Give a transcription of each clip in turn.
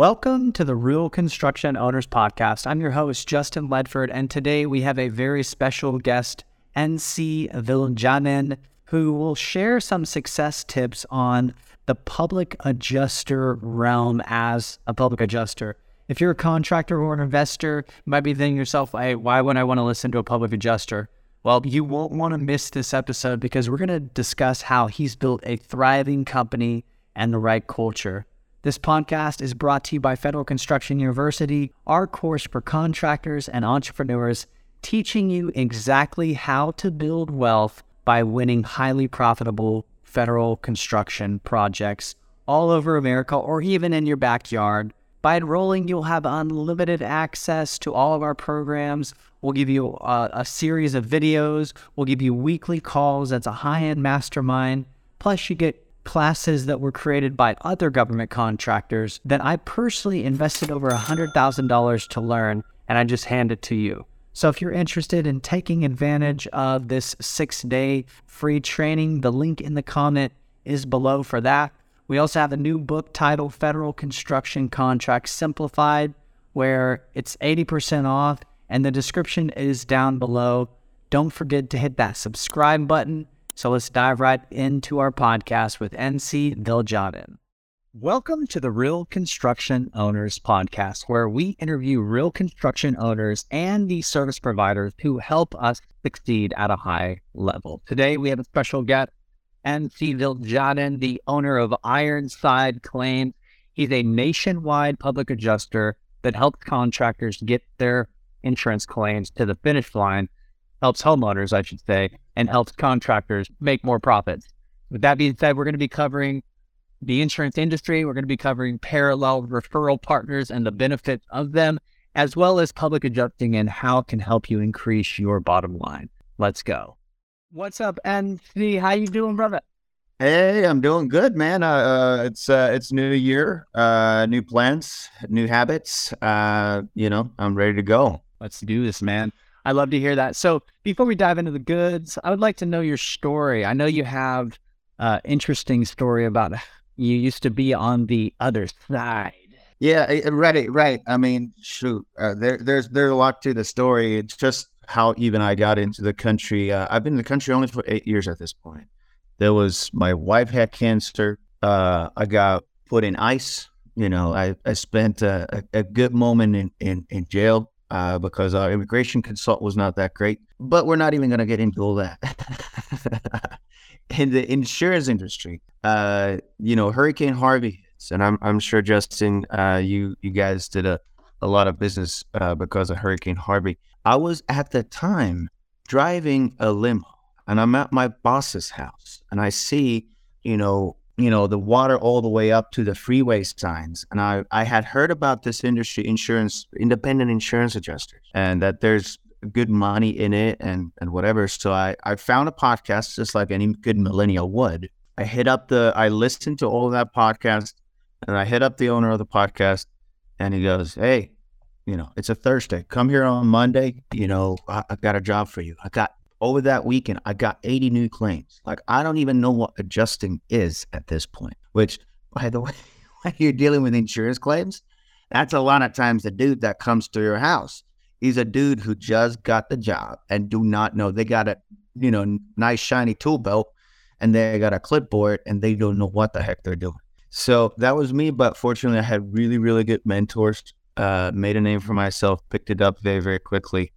Welcome to the Real Construction Owners Podcast. I'm your host, Justin Ledford, and today we have a very special guest, Anssi Viljanen, who will share some success tips on the public adjuster realm as a public adjuster. If you're a contractor or an investor, you might be thinking yourself, hey, why would I want to listen to a public adjuster? Well, you won't want to miss this episode because we're going to discuss how he's built a thriving company and the right culture. This podcast is brought to you by Federal Construction University, our course for contractors and entrepreneurs, teaching you exactly how to build wealth by winning highly profitable federal construction projects all over America or even in your backyard. By enrolling, you'll have unlimited access to all of our programs. We'll give you a, a series of videos. We'll give you weekly calls. That's a high end mastermind. Plus, you get classes that were created by other government contractors that I personally invested over $100,000 to learn, and I just hand it to you. So if you're interested in taking advantage of this six day free training, the link in the comment is below for that. We also have a new book titled Federal Construction Contracts Simplified, where it's 80% off, and the description is down below. Don't forget to hit that subscribe button so let's dive right into our podcast with Anssi Viljanen. Welcome to the Real Construction Owners Podcast, where we interview real construction owners and the service providers who help us succeed at a high level. Today, we have a special guest, Anssi Viljanen, the owner of Ironside Claims. He's a nationwide public adjuster that helps contractors get their insurance claims to the finish line helps homeowners, I should say, and helps contractors make more profits. With that being said, we're going to be covering the insurance industry. We're going to be covering parallel referral partners and the benefits of them, as well as public adjusting and how it can help you increase your bottom line. Let's go. What's up, Anssi? How you doing, brother? Hey, I'm doing good, man. Uh, uh, it's uh, it's new year, uh, new plans, new habits. Uh, you know, I'm ready to go. Let's do this, man. I love to hear that. So before we dive into the goods, I would like to know your story. I know you have an interesting story about you used to be on the other side. Yeah, eh, eh, right, right. I mean, shoot, uh, there, there's there's a lot to the story. It's just how even I got into the country. Uh, I've been in the country only for eight years at this point. There was my wife had cancer. Uh, I got put in ICE. You know, I, I spent a, a good moment in, in, in jail uh, because our immigration consult was not that great. But we're not even going to get into all that. in the insurance industry, uh, you know, Hurricane Harvey hits, and I'm I'm sure Justin, uh, you you guys did a, a lot of business uh, because of Hurricane Harvey. I was at the time driving a limo, and I'm at my boss's house, and I see, you know, you know, the water all the way up to the freeway signs. And I, I had heard about this industry insurance, independent insurance adjusters, and that there's good money in it and, and whatever. So I, I found a podcast just like any good millennial would. I hit up the, I listened to all of that podcast and I hit up the owner of the podcast and he goes, Hey, you know, it's a Thursday. Come here on Monday. You know, I, I got a job for you. I got over that weekend, I got 80 new claims. Like, I don't even know what adjusting is at this point, which, by the way, when you're dealing with insurance claims, that's a lot of times the dude that comes to your house. He's a dude who just got the job and do not know. They got a, you know, nice shiny tool belt and they got a clipboard and they don't know what the heck they're doing. So that was me. But fortunately, I had really, really good mentors, uh, made a name for myself, picked it up very, very quickly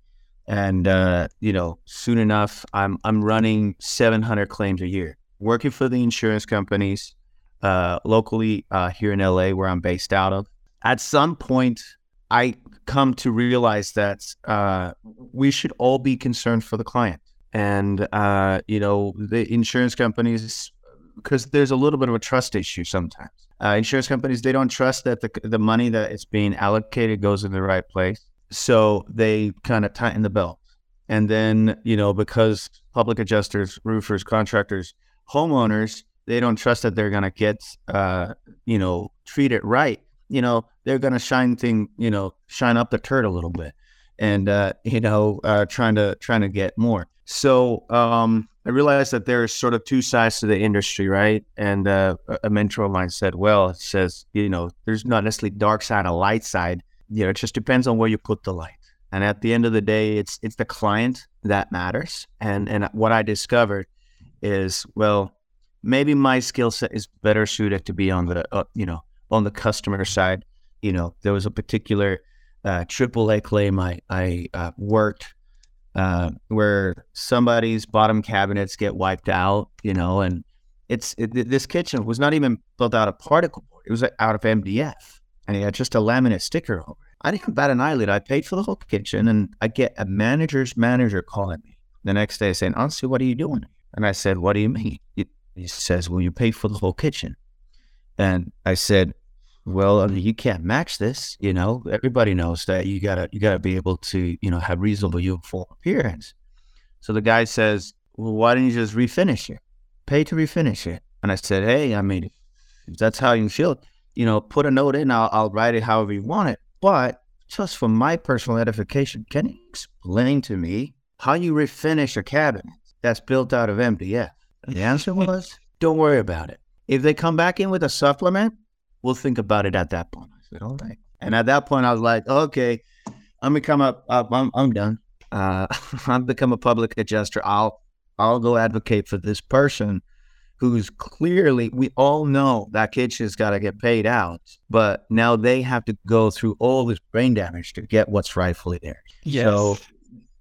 and uh, you know, soon enough, I'm I'm running 700 claims a year, working for the insurance companies uh, locally uh, here in LA, where I'm based out of. At some point, I come to realize that uh, we should all be concerned for the client, and uh, you know, the insurance companies, because there's a little bit of a trust issue sometimes. Uh, insurance companies they don't trust that the the money that is being allocated goes in the right place so they kind of tighten the belt. And then, you know, because public adjusters, roofers, contractors, homeowners, they don't trust that they're going to get, uh, you know, treated right. You know, they're going to shine thing, you know, shine up the turd a little bit and, uh, you know, uh, trying to, trying to get more. So um, I realized that there's sort of two sides to the industry, right? And uh, a mentor of mine said, well, it says, you know, there's not necessarily dark side and light side. You know, it just depends on where you put the light. And at the end of the day, it's it's the client that matters. And and what I discovered is, well, maybe my skill set is better suited to be on the uh, you know on the customer side. You know, there was a particular uh, AAA claim I I uh, worked uh, where somebody's bottom cabinets get wiped out, you know, and it's it, this kitchen was not even built out of particle board; it was out of MDF, and it had just a laminate sticker over. I didn't bat an eyelid. I paid for the whole kitchen, and I get a manager's manager calling me the next day saying, "Honestly, what are you doing?" And I said, "What do you mean?" He says, "Well, you paid for the whole kitchen," and I said, well, I mean, you can't match this. You know, everybody knows that you gotta you gotta be able to you know have reasonable uniform appearance. So the guy says, well, why don't you just refinish it? Pay to refinish it. And I said, hey, I mean, if that's how you feel, you know, put a note in. I'll, I'll write it however you want it. But just for my personal edification, can you explain to me how you refinish a cabinet that's built out of MDF? The answer was, don't worry about it. If they come back in with a supplement, we'll think about it at that point. I said, all right. And at that point, I was like, okay, I'm become a, uh, I'm, I'm done. Uh, I've become a public adjuster. I'll, I'll go advocate for this person who's clearly, we all know that kitchen's got to get paid out, but now they have to go through all this brain damage to get what's rightfully theirs. Yes. So,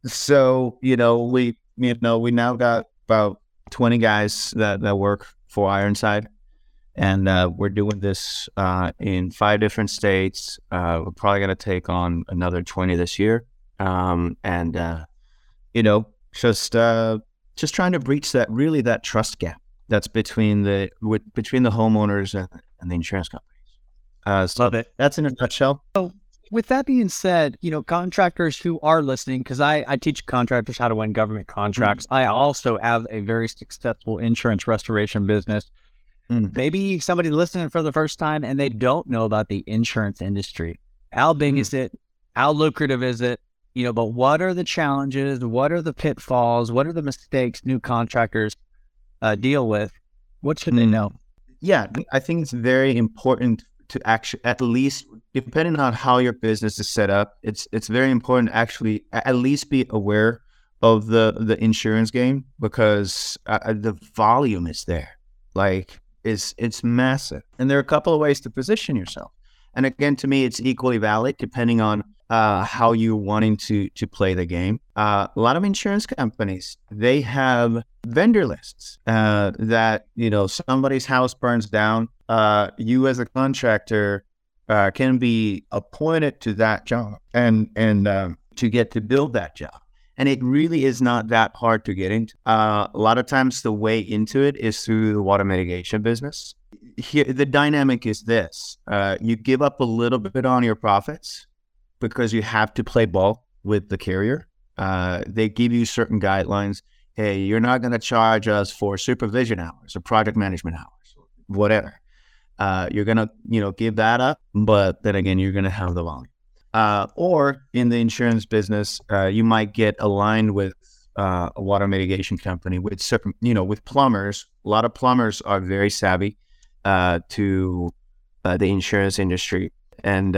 so, you know, we, you know, we now got about 20 guys that, that work for Ironside and uh, we're doing this uh, in five different states. Uh, we're probably going to take on another 20 this year. Um, and, uh, you know, just uh, just trying to breach that really that trust gap that's between the with, between the homeowners and, and the insurance companies. Uh, so Love it. That's in a nutshell. So, with that being said, you know, contractors who are listening, because I, I teach contractors how to win government contracts. Mm-hmm. I also have a very successful insurance restoration business Mm. Maybe somebody listening for the first time and they don't know about the insurance industry. How big mm. is it? How lucrative is it? You know, but what are the challenges? What are the pitfalls? What are the mistakes new contractors uh, deal with? What should they know? Yeah, I think it's very important to actually, at least, depending on how your business is set up, it's it's very important to actually at least be aware of the the insurance game because uh, uh the volume is there. Like is it's massive. And there are a couple of ways to position yourself. And again, to me, it's equally valid depending on uh, how you're wanting to to play the game. Uh, a lot of insurance companies they have vendor lists uh, that you know somebody's house burns down. Uh, you as a contractor uh, can be appointed to that job and and um, to get to build that job. And it really is not that hard to get into. Uh, a lot of times, the way into it is through the water mitigation business. Here, the dynamic is this you give up a little bit on your profits because you have to play ball with the carrier. Uh, they give you certain guidelines. Hey, you're not going to charge us for supervision hours or project management hours, whatever. Uh, you're going to, you know, give that up, but then again, you're going to have the volume. Uh, or in the insurance business, uh, you might get aligned with uh, a water mitigation company with certain, you know, with plumbers. A lot of plumbers are very savvy uh, to the insurance industry, and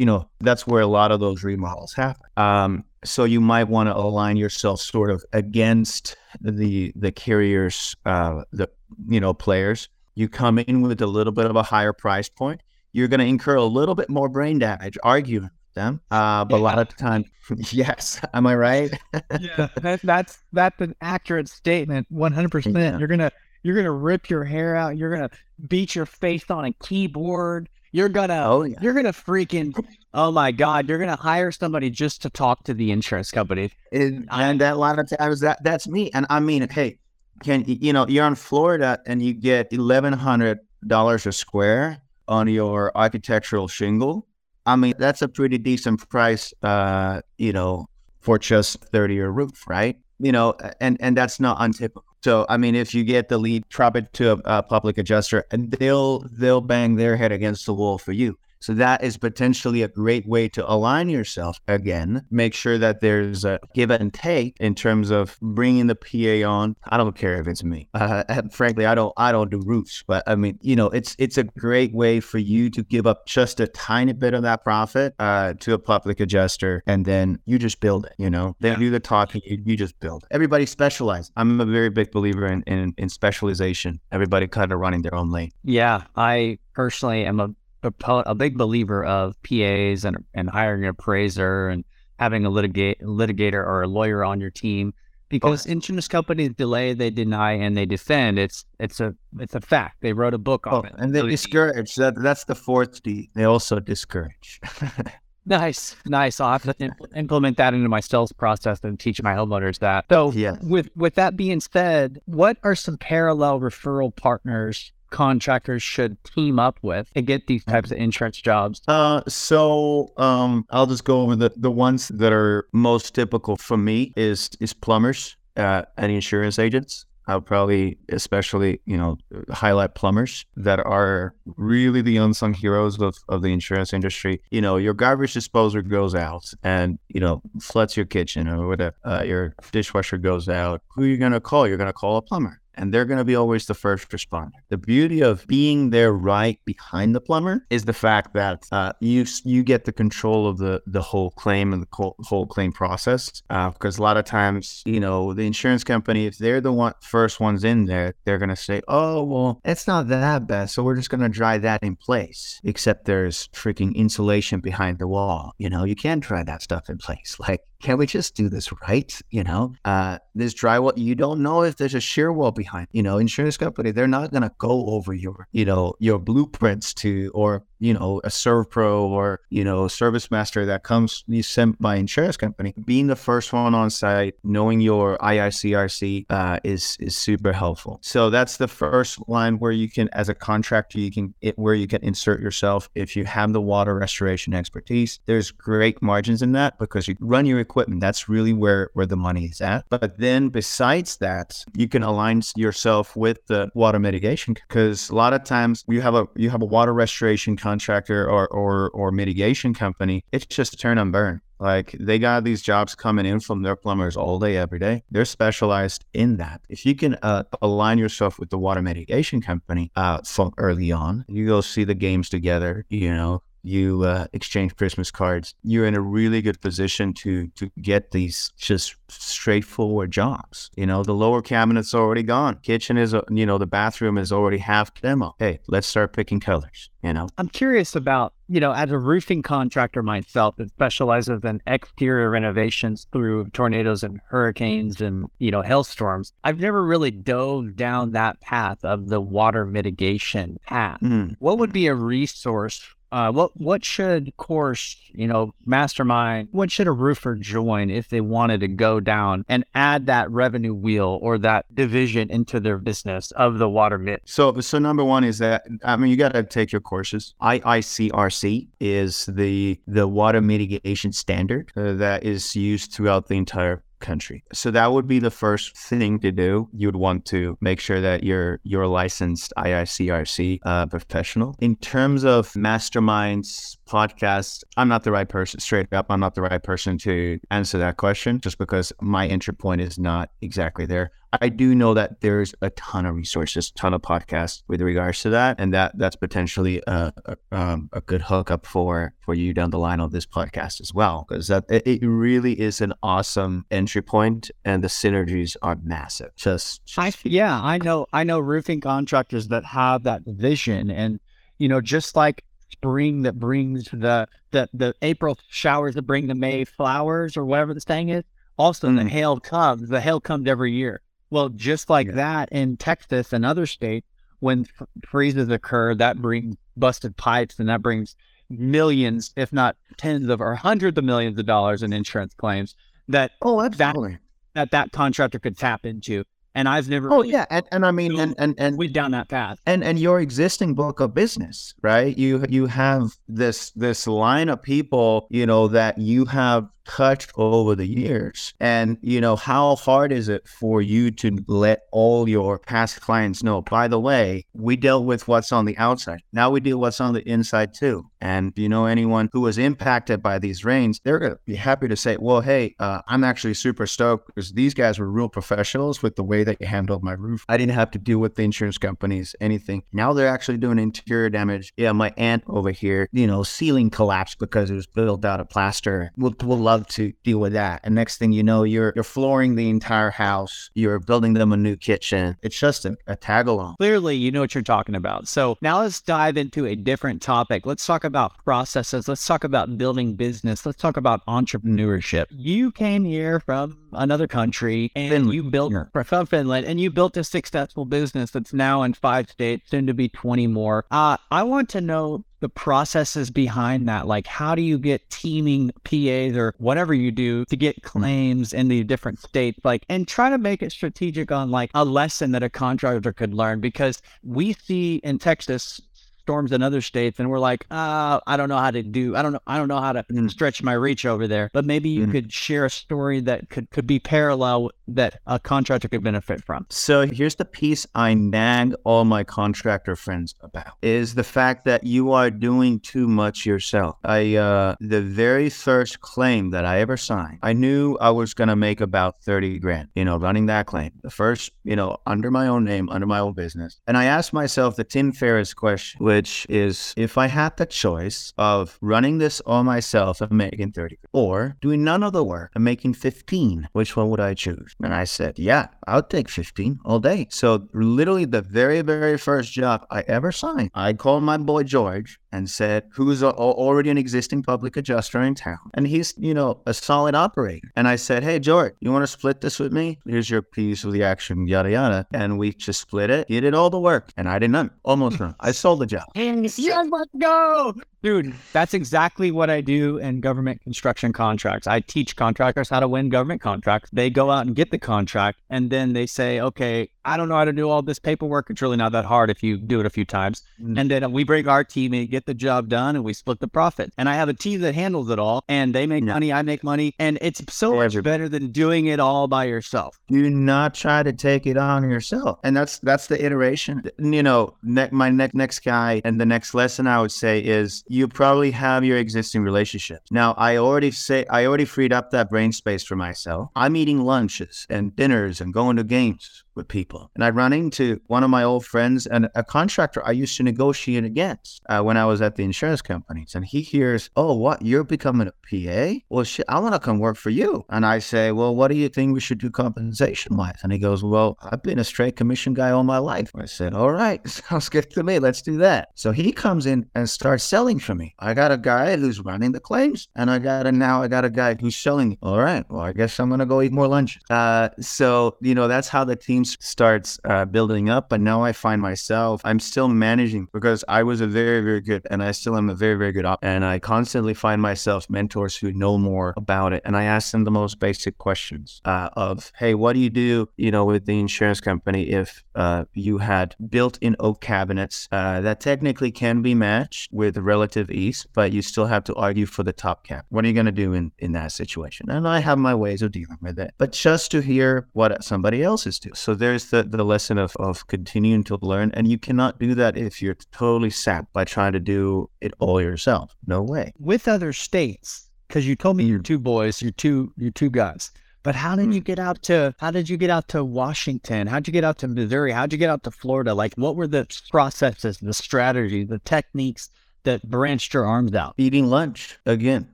you know that's where a lot of those remodels happen. Um, so you might want to align yourself sort of against the the carriers, the you know players. You come in with a little bit of a higher price point. You're going to incur a little bit more brain damage arguing with them. Uh, but yeah. a lot of the time, yes. Am I right? yeah, that, that's that's an accurate statement. One hundred percent. You're gonna you're gonna rip your hair out. You're gonna beat your face on a keyboard. You're gonna oh, yeah. you're gonna freaking oh my god. You're gonna hire somebody just to talk to the insurance company. And, and that a lot of times that that's me. And I mean, hey, can you know you're in Florida and you get eleven hundred dollars a square on your architectural shingle I mean, that's a pretty decent price, uh, you know, for just 30 year roof, right? You know, and, and that's not untypical. So, I mean, if you get the lead, drop it to a, a public adjuster and they'll, they'll bang their head against the wall for you. So that is potentially a great way to align yourself again. Make sure that there's a give and take in terms of bringing the PA on. I don't care if it's me. Uh, frankly, I don't. I don't do roofs, but I mean, you know, it's it's a great way for you to give up just a tiny bit of that profit uh, to a public adjuster, and then you just build it. You know, they yeah. do the talking, you, you just build. It. Everybody specializes. I'm a very big believer in, in in specialization. Everybody kind of running their own lane. Yeah, I personally am a a, big believer of PAs and and hiring an appraiser and having a litigate litigator or a lawyer on your team because okay. insurance companies delay, they deny, and they defend. It's it's a it's a fact. They wrote a book on oh, it. And they discourage. That that's the fourth D. They also discourage. nice, nice. I'll have to implement that into my sales process and teach my homeowners that. So, yeah. with with that being said, what are some parallel referral partners contractors should team up with to get these types of insurance jobs? Uh, so um, I'll just go over the, the ones that are most typical for me is is plumbers uh, and insurance agents. I'll probably especially, you know, highlight plumbers that are really the unsung heroes of, of the insurance industry. You know, your garbage disposer goes out and, you know, floods your kitchen or whatever, uh, your dishwasher goes out. Who are you going to call? You're going to call a plumber and they're going to be always the first responder. The beauty of being there right behind the plumber is the fact that uh, you you get the control of the the whole claim and the whole claim process. Uh, because a lot of times, you know, the insurance company, if they're the one first ones in there, they're going to say, "Oh, well, it's not that bad, so we're just going to dry that in place." Except there's freaking insulation behind the wall. You know, you can't dry that stuff in place. Like can we just do this right? You know, uh, this drywall, you don't know if there's a shear wall behind, you know, insurance company, they're not going to go over your, you know, your blueprints to, or you know, a ServPro or, you know, Service Master that comes you sent by insurance company, being the first one on site, knowing your IICRC uh, is is super helpful. So that's the first line where you can, as a contractor, you can it, where you can insert yourself if you have the water restoration expertise. There's great margins in that because you run your equipment. That's really where where the money is at. But then besides that, you can align yourself with the water mitigation because a lot of times you have a you have a water restoration contractor or, or, or mitigation company, it's just turn and burn. Like they got these jobs coming in from their plumbers all day, every day. They're specialized in that. If you can uh, align yourself with the water mitigation company uh, from early on, you go see the games together. You know, you uh, exchange Christmas cards, you're in a really good position to to get these just straightforward jobs. You know, the lower cabinet's already gone. Kitchen is, uh, you know, the bathroom is already half demo. Hey, let's start picking colors. You know, I'm curious about you know, as a roofing contractor myself that specializes in exterior renovations through tornadoes and hurricanes and you know hailstorms. I've never really dove down that path of the water mitigation path. Mm. What would be a resource uh, what what should course you know mastermind? What should a roofer join if they wanted to go down and add that revenue wheel or that division into their business of the water mit? So so number one is that I mean you got to take your courses. IICRC is the the water mitigation standard uh, that is used throughout the entire country. So that would be the first thing to do. You would want to make sure that you're you're licensed IICRC uh, professional. In terms of masterminds, podcasts, I'm not the right person. Straight up, I'm not the right person to answer that question, just because my entry point is not exactly there. I do know that there's a ton of resources, ton of podcasts with regards to that, and that that's potentially a a, um, a good hookup for for you down the line on this podcast as well, because that it, it, really is an awesome entry point, and the synergies are massive. Just, just I, yeah, I know I know roofing contractors that have that vision, and you know, just like spring that brings the the the April showers that bring the May flowers or whatever the saying is. Also, mm. the hail comes. The hail comes every year. Well, just like yeah. that in Texas and other states, when f- freezes occur, that brings busted pipes and that brings millions, if not tens of or hundreds of millions of dollars in insurance claims that oh absolutely that that, that contractor could tap into. And I've never. Oh yeah, and, and I mean, and and and went down that path. And and your existing book of business, right? You you have this this line of people, you know, that you have cut over the years. And, you know, how hard is it for you to let all your past clients know, by the way, we dealt with what's on the outside. Now we deal what's on the inside too. And you know, anyone who was impacted by these rains, they're going to be happy to say, well, hey, uh, I'm actually super stoked because these guys were real professionals with the way that you handled my roof. I didn't have to deal with the insurance companies, anything. Now they're actually doing interior damage. Yeah, my aunt over here, you know, ceiling collapsed because it was built out of plaster. We'll, we'll love to deal with that. And next thing you know, you're you're flooring the entire house. You're building them a new kitchen. It's just a, a tag along. Clearly, you know what you're talking about. So now let's dive into a different topic. Let's talk about processes. Let's talk about building business. Let's talk about entrepreneurship. You came here from another country and Finland. you built from Finland and you built a successful business that's now in five states, soon to be 20 more. Uh, I want to know the processes behind that. Like, how do you get teaming PAs or whatever you do to get claims in the different states? Like, and try to make it strategic on like a lesson that a contractor could learn because we see in Texas storms in other states and we're like uh, i don't know how to do i don't know i don't know how to mm. stretch my reach over there but maybe you mm. could share a story that could could be parallel that a contractor could benefit from. So here's the piece i nag all my contractor friends about is the fact that you are doing too much yourself. I uh the very first claim that i ever signed i knew i was going to make about 30 grand you know running that claim. The first you know under my own name under my own business. And i asked myself the tim ferriss question which is if I had the choice of running this all myself and making 30 or doing none of the work and making 15, which one would I choose? And I said, yeah, I'll take 15 all day. So literally the very, very first job I ever signed, I called my boy George and said, who's a, already an existing public adjuster in town. And he's, you know, a solid operator. And I said, hey, George, you want to split this with me? Here's your piece of the action, yada, yada. And we just split it. He did all the work. And I did none, almost none. I sold the job. Yes, let's go. Dude, that's exactly what I do in government construction contracts. I teach contractors how to win government contracts. They go out and get the contract, and then they say, okay, I don't know how to do all this paperwork. It's really not that hard if you do it a few times. Mm-hmm. And then we bring our team and get the job done, and we split the profit. And I have a team that handles it all, and they make yeah. money, I make money, and it's so much better than doing it all by yourself. Do not try to take it on yourself, and that's that's the iteration. You know, ne- my ne- next guy, and the next lesson I would say is you probably have your existing relationships. Now, I already say I already freed up that brain space for myself. I'm eating lunches and dinners and going to games with people. And I run into one of my old friends and a contractor I used to negotiate against uh, when I was at the insurance companies. And he hears, Oh, what? You're becoming a PA? Well, I want to come work for you. And I say, Well, what do you think we should do compensation wise? And he goes, Well, I've been a straight commission guy all my life. I said, All right, sounds good to me. Let's do that. So he comes in and starts selling for me. I got a guy who's running the claims, and I got a now I got a guy who's selling. All right, well, I guess I'm going to go eat more lunch. Uh, so, you know, that's how the starts uh, building up. But now I find myself, I'm still managing because I was a very, very good, and I still am a very, very good op. And I constantly find myself mentors who know more about it. And I ask them the most basic questions uh, of, hey, what do you do, you know, with the insurance company if uh, you had built in oak cabinets uh, that technically can be matched with relative ease, but you still have to argue for the top cap? What are you going to do in, in that situation? And I have my ways of dealing with it. But just to hear what somebody else is doing. So there's the, the lesson of, of continuing to learn. And you cannot do that if you're totally sapped by trying to do it all yourself. No way. With other states, because you told me you're two boys, you're two, you're two guys. But how did hmm. you get out to how did you get out to Washington? How'd you get out to Missouri? How'd you get out to Florida? Like what were the processes, the strategies, the techniques that branched your arms out? Eating lunch again.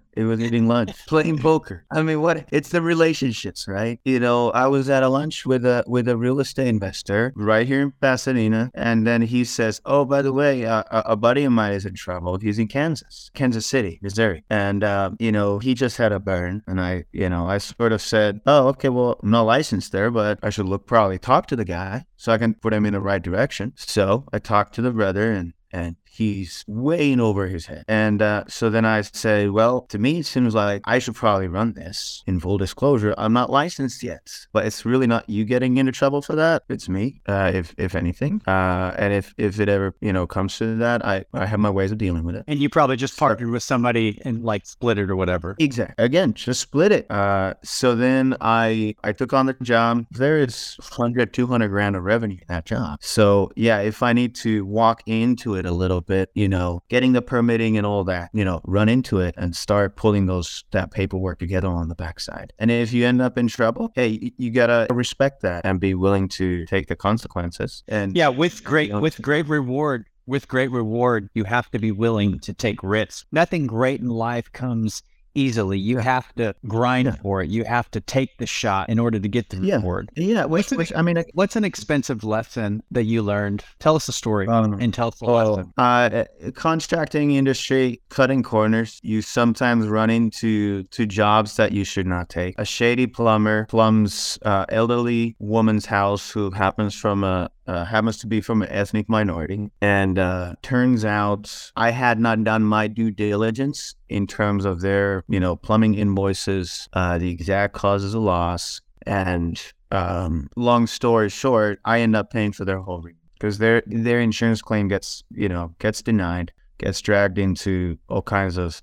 It was eating lunch, playing poker. I mean, what? It's the relationships, right? You know, I was at a lunch with a with a real estate investor right here in Pasadena, and then he says, "Oh, by the way, uh, a buddy of mine is in trouble. He's in Kansas, Kansas City, Missouri, and uh, you know, he just had a burn." And I, you know, I sort of said, "Oh, okay, well, I'm not licensed there, but I should look probably talk to the guy so I can put him in the right direction." So I talked to the brother, and and he's way in over his head. And uh, so then I say, well, to me, it seems like I should probably run this. In full disclosure, I'm not licensed yet, but it's really not you getting into trouble for that. It's me, uh, if if anything. Uh, and if if it ever you know comes to that, I I have my ways of dealing with it. And you probably just partnered with somebody and like split it or whatever. Exactly. Again, just split it. Uh, so then I I took on the job. There is 100, 200 grand of revenue in that job. So yeah, if I need to walk into it a little bit, you know, getting the permitting and all that, you know, run into it and start pulling those that paperwork together on the backside. And if you end up in trouble, hey, you gotta respect that and be willing to take the consequences. And yeah, with great with great reward, with great reward, you have to be willing to take risks. Nothing great in life comes easily. You have to grind yeah. for it. You have to take the shot in order to get the yeah. reward. Yeah. Which, which, I mean, what's an expensive lesson that you learned? Tell us a story um, and tell us a oh, lesson. Uh, contracting industry, cutting corners. You sometimes run into to jobs that you should not take. A shady plumber plumbs uh, elderly woman's house who happens from a uh, happens to be from an ethnic minority. And uh, turns out I had not done my due diligence in terms of their, you know, plumbing invoices, uh, the exact causes of loss. And um, long story short, I end up paying for their whole because their their insurance claim gets, you know, gets denied, gets dragged into all kinds of,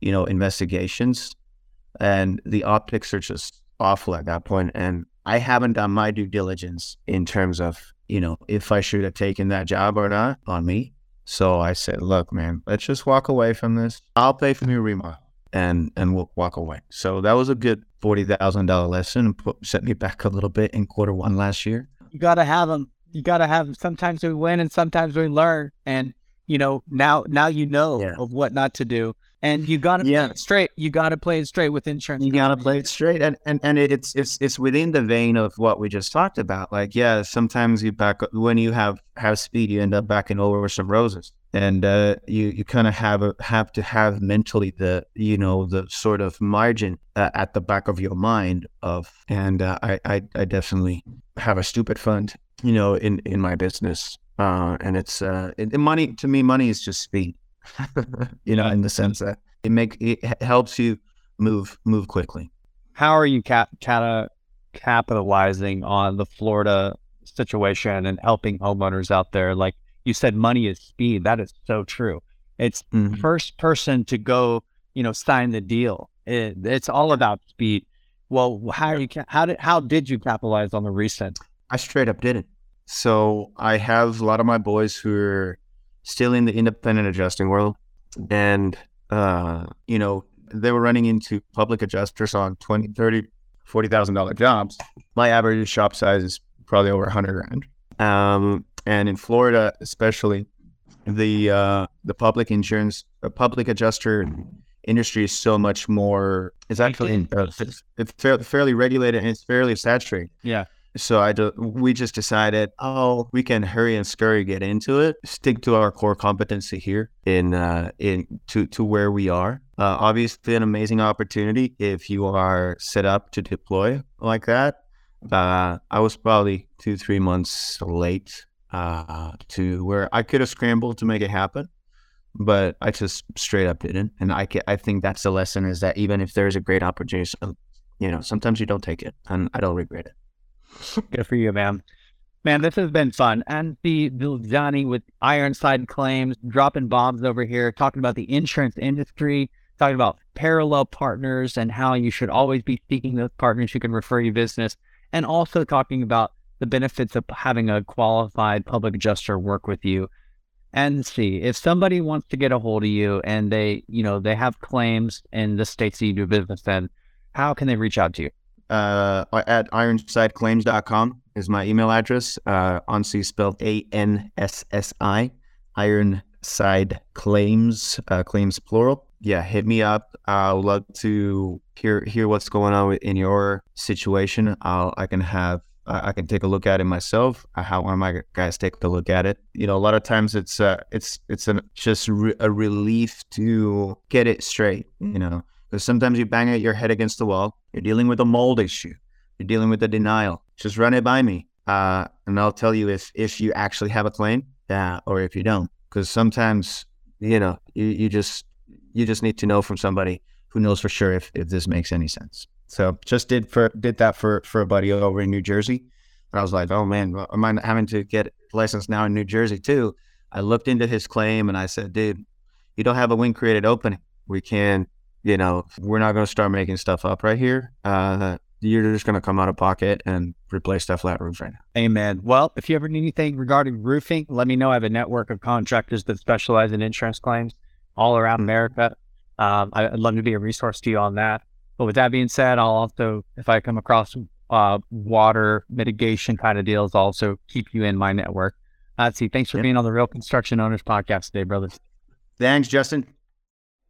you know, investigations. And the optics are just awful at that point. And I haven't done my due diligence in terms of you know, if I should have taken that job or not on me. So I said, look, man, let's just walk away from this. I'll pay for your remodel and and we'll walk away. So that was a good forty thousand dollar lesson and put, set me back a little bit in quarter one last year. You gotta have them. You gotta have them. Sometimes we win and sometimes we learn. And you know now now you know yeah. of what not to do and you got to yeah. play it straight. You got to play it straight with insurance. You got to play it straight, and and and it's it's it's within the vein of what we just talked about. Like, yeah, sometimes you back when you have have speed, you end up backing over some roses, and uh, you you kind of have a, have to have mentally the you know the sort of margin uh, at the back of your mind of, and uh, I, I I definitely have a stupid fund, you know, in in my business, uh, and it's uh, it, money to me, money is just speed you know, in the sense that it make it helps you move move quickly. How are you cap, cap capitalizing on the Florida situation and helping homeowners out there? Like you said, money is speed. That is so true. It's mm-hmm. first person to go, you know, sign the deal. It, it's all about speed. Well, how you how did how did you capitalize on the recent? I straight up didn't. So I have a lot of my boys who are still in the independent adjusting world. And, uh, you know, they were running into public adjusters on 20, 30, $40,000 jobs. My average shop size is probably over 100 grand. Um, and in Florida, especially, the uh, the public insurance, public adjuster industry is so much more. It's actually uh, it's, it's fairly regulated and it's fairly saturated. Yeah. So I do, we just decided, oh, we can hurry and scurry get into it, stick to our core competency here in uh, in to to where we are. Uh, obviously, an amazing opportunity if you are set up to deploy like that. Uh, I was probably two three months late uh, to where I could have scrambled to make it happen, but I just straight up didn't. And I I think that's the lesson is that even if there's a great opportunity, you know, sometimes you don't take it, and I don't regret it. Good for you, man. Man, this has been fun. And the Johnny with Ironside claims, dropping bombs over here, talking about the insurance industry, talking about parallel partners and how you should always be seeking those partners who can refer you business, and also talking about the benefits of having a qualified public adjuster work with you. And see if somebody wants to get a hold of you and they, you know, they have claims in the states that you do business in, how can they reach out to you? Uh, at ironsideclaims.com is my email address. Uh, Anssi spelled A N S S I. Ironside Claims, uh, claims plural. Yeah, hit me up. I would love to hear hear what's going on in your situation. I'll I can have I can take a look at it myself. How are my guys take a look at it? You know, a lot of times it's uh, it's it's an, just re- a relief to get it straight. You know, because sometimes you bang your head against the wall. You're dealing with a mold issue. You're dealing with a denial. Just run it by me, uh, and I'll tell you if if you actually have a claim, or if you don't. because sometimes you know you, you just you just need to know from somebody who knows for sure if, if this makes any sense. So just did for did that for for a buddy over in New Jersey. And I was like, oh man, am I having to get licensed now in New Jersey too? I looked into his claim and I said, dude, you don't have a wind created opening. We can, you know, we're not going to start making stuff up right here. Uh, you're just going to come out of pocket and replace that flat roof right now. Amen. Well, if you ever need anything regarding roofing, let me know. I have a network of contractors that specialize in insurance claims all around America. Um, I'd love to be a resource to you on that. But with that being said, I'll also, if I come across uh, water mitigation kind of deals, I'll also keep you in my network. Uh, see, thanks for yep. being on the Real Construction Owners podcast today, brothers. Thanks, Justin.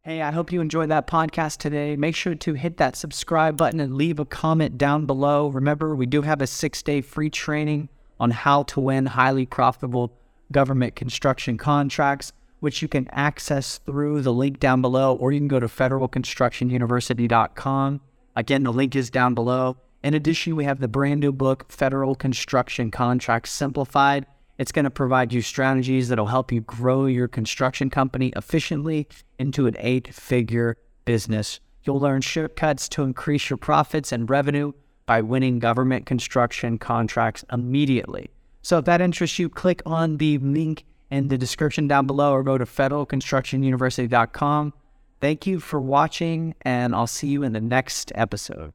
Hey, I hope you enjoyed that podcast today. Make sure to hit that subscribe button and leave a comment down below. Remember, we do have a six day free training on how to win highly profitable government construction contracts, which you can access through the link down below, or you can go to federalconstructionuniversity.com. Again, the link is down below. In addition, we have the brand new book, Federal Construction Contracts Simplified. It's going to provide you strategies that'll help you grow your construction company efficiently into an eight figure business. You'll learn shortcuts to increase your profits and revenue by winning government construction contracts immediately. So if that interests you, click on the link in the description down below or go to federalconstructionuniversity.com. Thank you for watching, and I'll see you in the next episode.